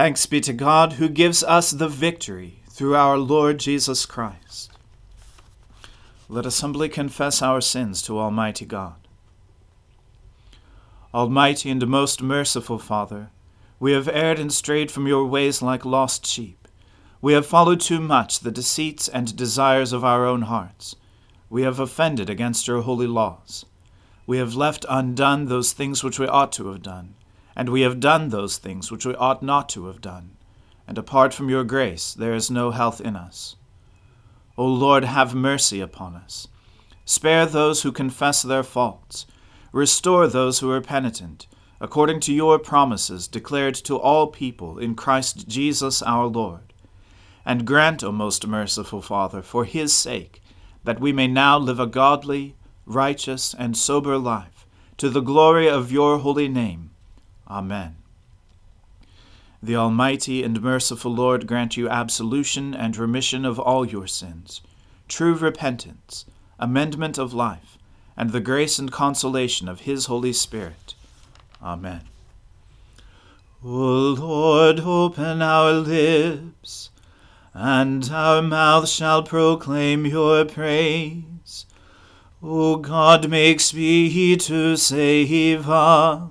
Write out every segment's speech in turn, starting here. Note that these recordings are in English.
Thanks be to God who gives us the victory through our Lord Jesus Christ. Let us humbly confess our sins to Almighty God. Almighty and most merciful Father, we have erred and strayed from your ways like lost sheep. We have followed too much the deceits and desires of our own hearts. We have offended against your holy laws. We have left undone those things which we ought to have done and we have done those things which we ought not to have done, and apart from your grace there is no health in us. O Lord, have mercy upon us. Spare those who confess their faults. Restore those who are penitent, according to your promises declared to all people in Christ Jesus our Lord. And grant, O most merciful Father, for his sake, that we may now live a godly, righteous, and sober life, to the glory of your holy name Amen. The Almighty and merciful Lord grant you absolution and remission of all your sins, true repentance, amendment of life, and the grace and consolation of His Holy Spirit. Amen. O Lord, open our lips, and our mouth shall proclaim your praise. O God, make speed to save us.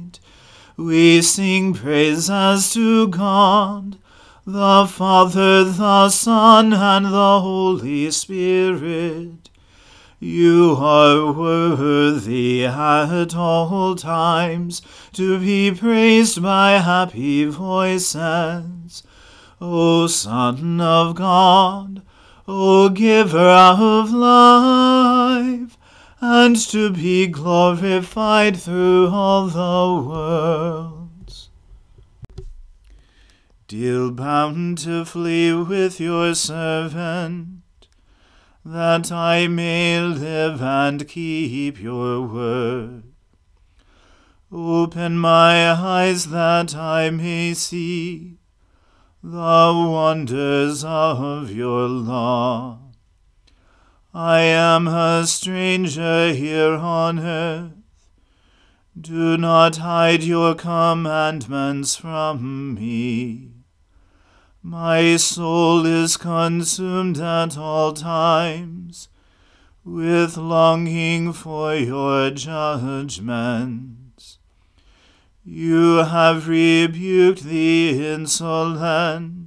we sing praises to God, the Father, the Son, and the Holy Spirit. You are worthy at all times to be praised by happy voices. O Son of God, O Giver of life, and to be glorified through all the worlds. Deal bountifully with your servant, that I may live and keep your word. Open my eyes that I may see the wonders of your law. I am a stranger here on earth. Do not hide your commandments from me. My soul is consumed at all times with longing for your judgments. You have rebuked the insolent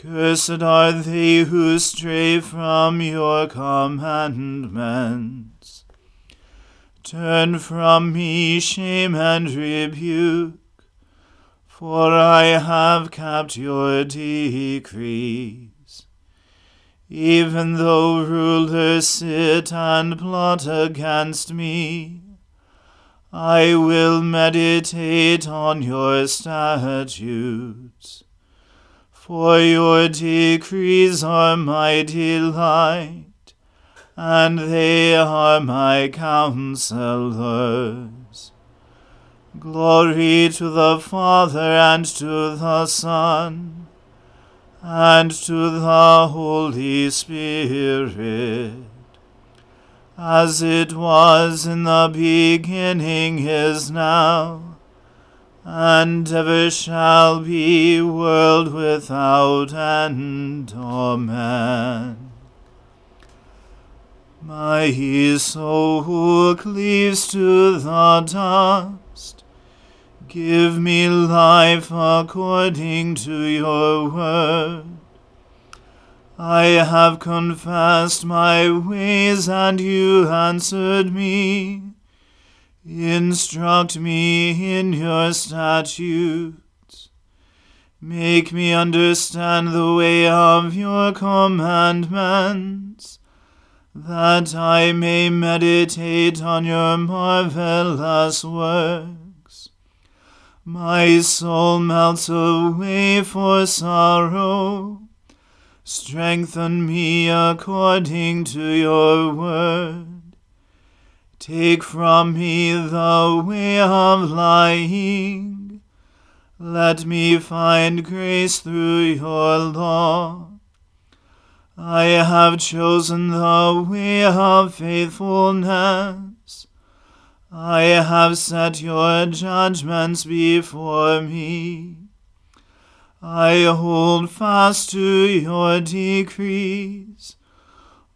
Cursed are they who stray from your commandments. Turn from me shame and rebuke, for I have kept your decrees. Even though rulers sit and plot against me, I will meditate on your statutes. For your decrees are my delight, and they are my counselors. Glory to the Father and to the Son and to the Holy Spirit, as it was in the beginning is now and ever shall be, world without end. Amen. My soul who cleaves to the dust. Give me life according to your word. I have confessed my ways, and you answered me. Instruct me in your statutes. Make me understand the way of your commandments, that I may meditate on your marvelous works. My soul melts away for sorrow Strengthen me according to your word. Take from me the way of lying. Let me find grace through your law. I have chosen the way of faithfulness. I have set your judgments before me. I hold fast to your decrees.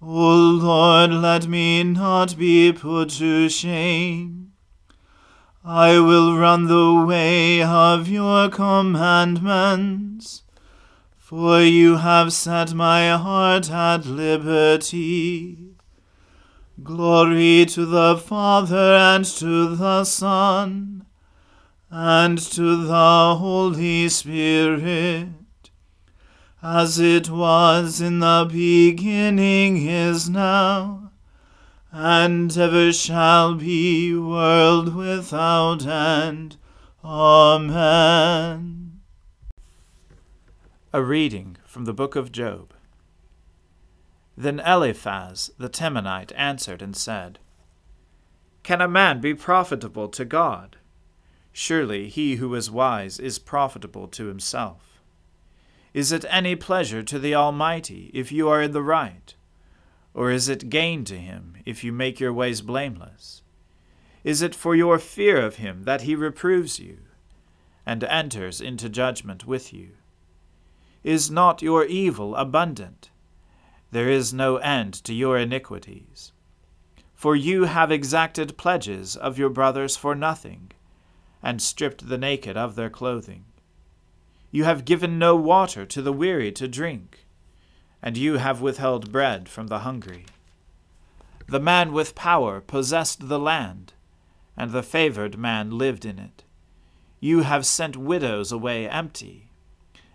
O Lord, let me not be put to shame. I will run the way of your commandments, for you have set my heart at liberty. Glory to the Father and to the Son and to the Holy Spirit, as it was in the beginning, is now, and ever shall be, world without end. Amen. A reading from the book of Job. Then Eliphaz the Temanite answered and said, Can a man be profitable to God? Surely he who is wise is profitable to himself. Is it any pleasure to the Almighty if you are in the right? Or is it gain to him if you make your ways blameless? Is it for your fear of him that he reproves you, and enters into judgment with you? Is not your evil abundant? There is no end to your iniquities. For you have exacted pledges of your brothers for nothing and stripped the naked of their clothing. You have given no water to the weary to drink, and you have withheld bread from the hungry. The man with power possessed the land, and the favored man lived in it. You have sent widows away empty,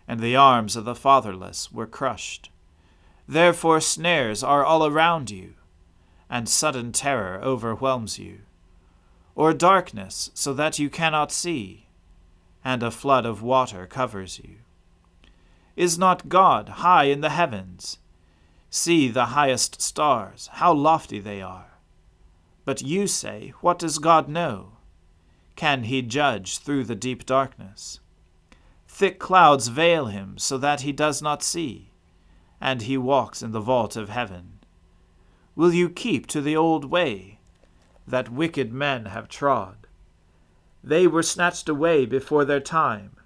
and the arms of the fatherless were crushed. Therefore snares are all around you, and sudden terror overwhelms you or darkness so that you cannot see, and a flood of water covers you? Is not God high in the heavens? See the highest stars, how lofty they are. But you say, What does God know? Can he judge through the deep darkness? Thick clouds veil him so that he does not see, and he walks in the vault of heaven. Will you keep to the old way? that wicked men have trod. They were snatched away before their time,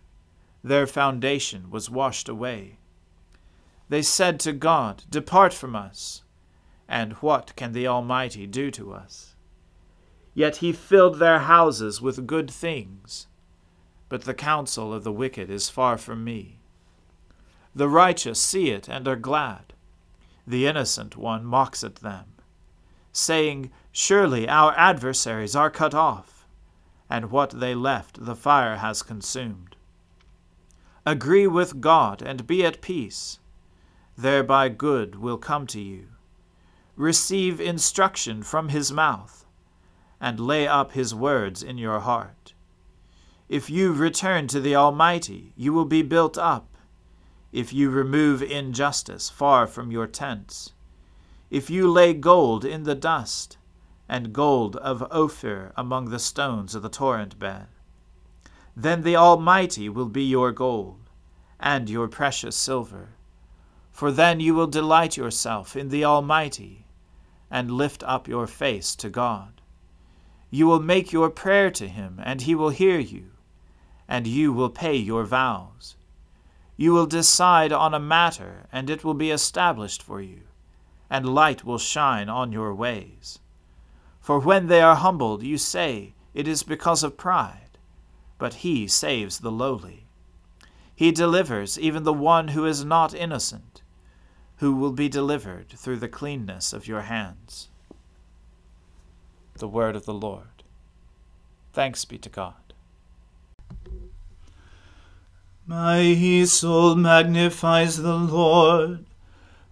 their foundation was washed away. They said to God, Depart from us, and what can the Almighty do to us? Yet he filled their houses with good things, but the counsel of the wicked is far from me. The righteous see it and are glad, the innocent one mocks at them, saying, Surely our adversaries are cut off, and what they left the fire has consumed. Agree with God and be at peace. Thereby good will come to you. Receive instruction from his mouth, and lay up his words in your heart. If you return to the Almighty, you will be built up. If you remove injustice far from your tents, if you lay gold in the dust, and gold of Ophir among the stones of the torrent bed. Then the Almighty will be your gold, and your precious silver. For then you will delight yourself in the Almighty, and lift up your face to God. You will make your prayer to him, and he will hear you, and you will pay your vows. You will decide on a matter, and it will be established for you, and light will shine on your ways. For when they are humbled, you say, It is because of pride. But he saves the lowly. He delivers even the one who is not innocent, who will be delivered through the cleanness of your hands. The word of the Lord. Thanks be to God. My soul magnifies the Lord.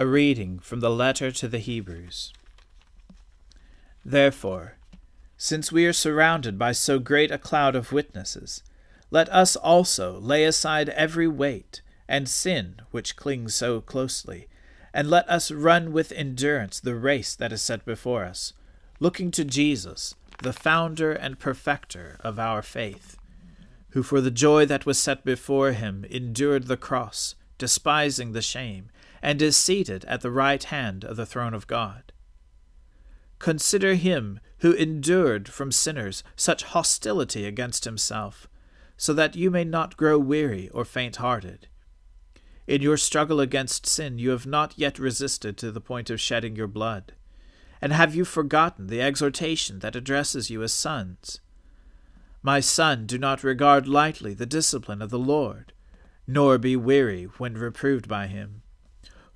A reading from the letter to the Hebrews. Therefore, since we are surrounded by so great a cloud of witnesses, let us also lay aside every weight and sin which clings so closely and let us run with endurance the race that is set before us, looking to Jesus, the founder and perfecter of our faith, who for the joy that was set before him endured the cross, despising the shame, and is seated at the right hand of the throne of God. Consider him who endured from sinners such hostility against himself, so that you may not grow weary or faint hearted. In your struggle against sin, you have not yet resisted to the point of shedding your blood. And have you forgotten the exhortation that addresses you as sons? My son, do not regard lightly the discipline of the Lord, nor be weary when reproved by him.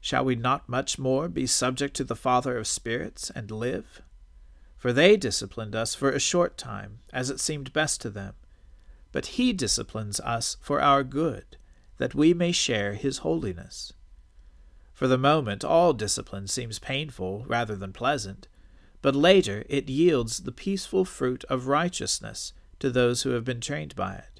Shall we not much more be subject to the Father of spirits and live? For they disciplined us for a short time, as it seemed best to them. But he disciplines us for our good that we may share his holiness. For the moment, all discipline seems painful rather than pleasant, but later it yields the peaceful fruit of righteousness to those who have been trained by it.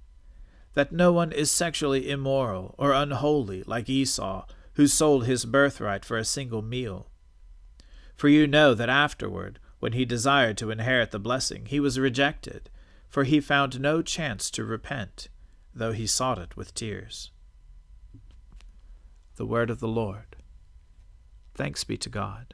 that no one is sexually immoral or unholy like Esau, who sold his birthright for a single meal. For you know that afterward, when he desired to inherit the blessing, he was rejected, for he found no chance to repent though he sought it with tears. The word of the Lord. Thanks be to God.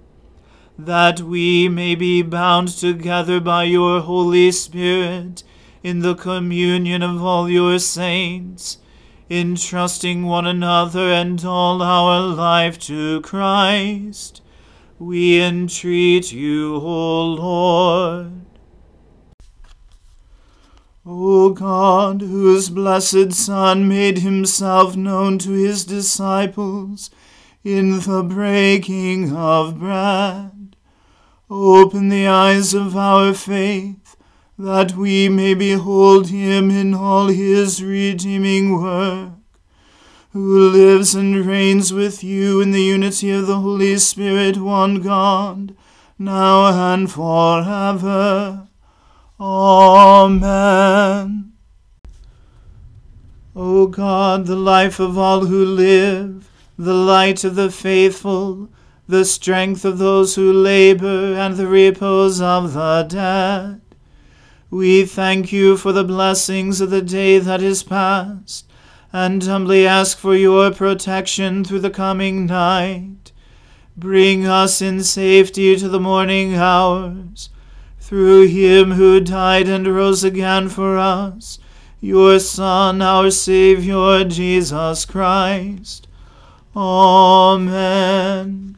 that we may be bound together by your Holy Spirit in the communion of all your saints entrusting one another and all our life to Christ, we entreat you, O Lord. O God, whose blessed Son made himself known to his disciples in the breaking of bread, open the eyes of our faith that we may behold him in all his redeeming work, who lives and reigns with you in the unity of the Holy Spirit, one God, now and forever. Amen. O God, the life of all who live, the light of the faithful, the strength of those who labor, and the repose of the dead, we thank you for the blessings of the day that is past, and humbly ask for your protection through the coming night. Bring us in safety to the morning hours, through him who died and rose again for us, your Son, our Saviour, Jesus Christ. Amen.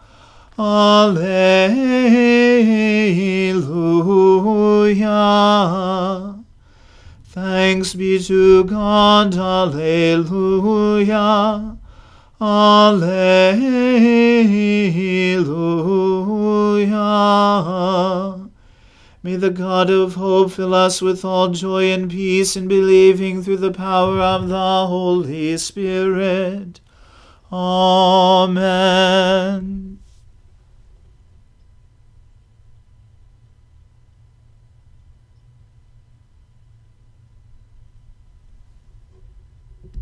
Alleluia. Thanks be to God. Alleluia. Alleluia. May the God of hope fill us with all joy and peace in believing through the power of the Holy Spirit. Amen.